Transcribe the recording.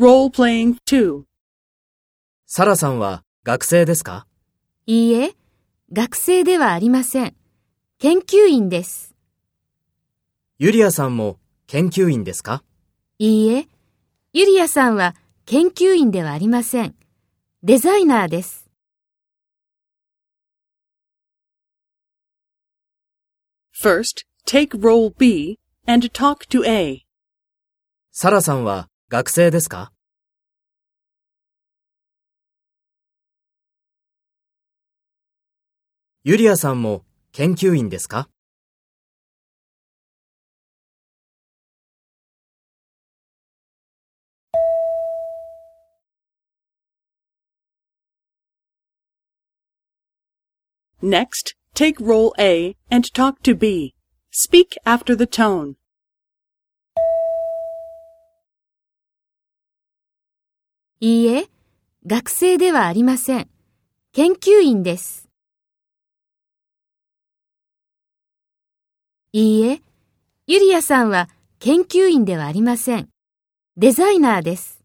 Role-playing 2. サラさんは学生ですか？いいえ、学生ではありません。研究員です。ユリアさんも研究員ですか？いいえ、ユリアさんは研究員ではありません。デザイナーです。First, take role B and talk to A. サラさんは学生ですかユリアさんも研究員ですか Next, take role A and talk to B. Speak after the tone. いいえ、学生ではありません。研究員です。いいえ、ユリアさんは研究員ではありません。デザイナーです。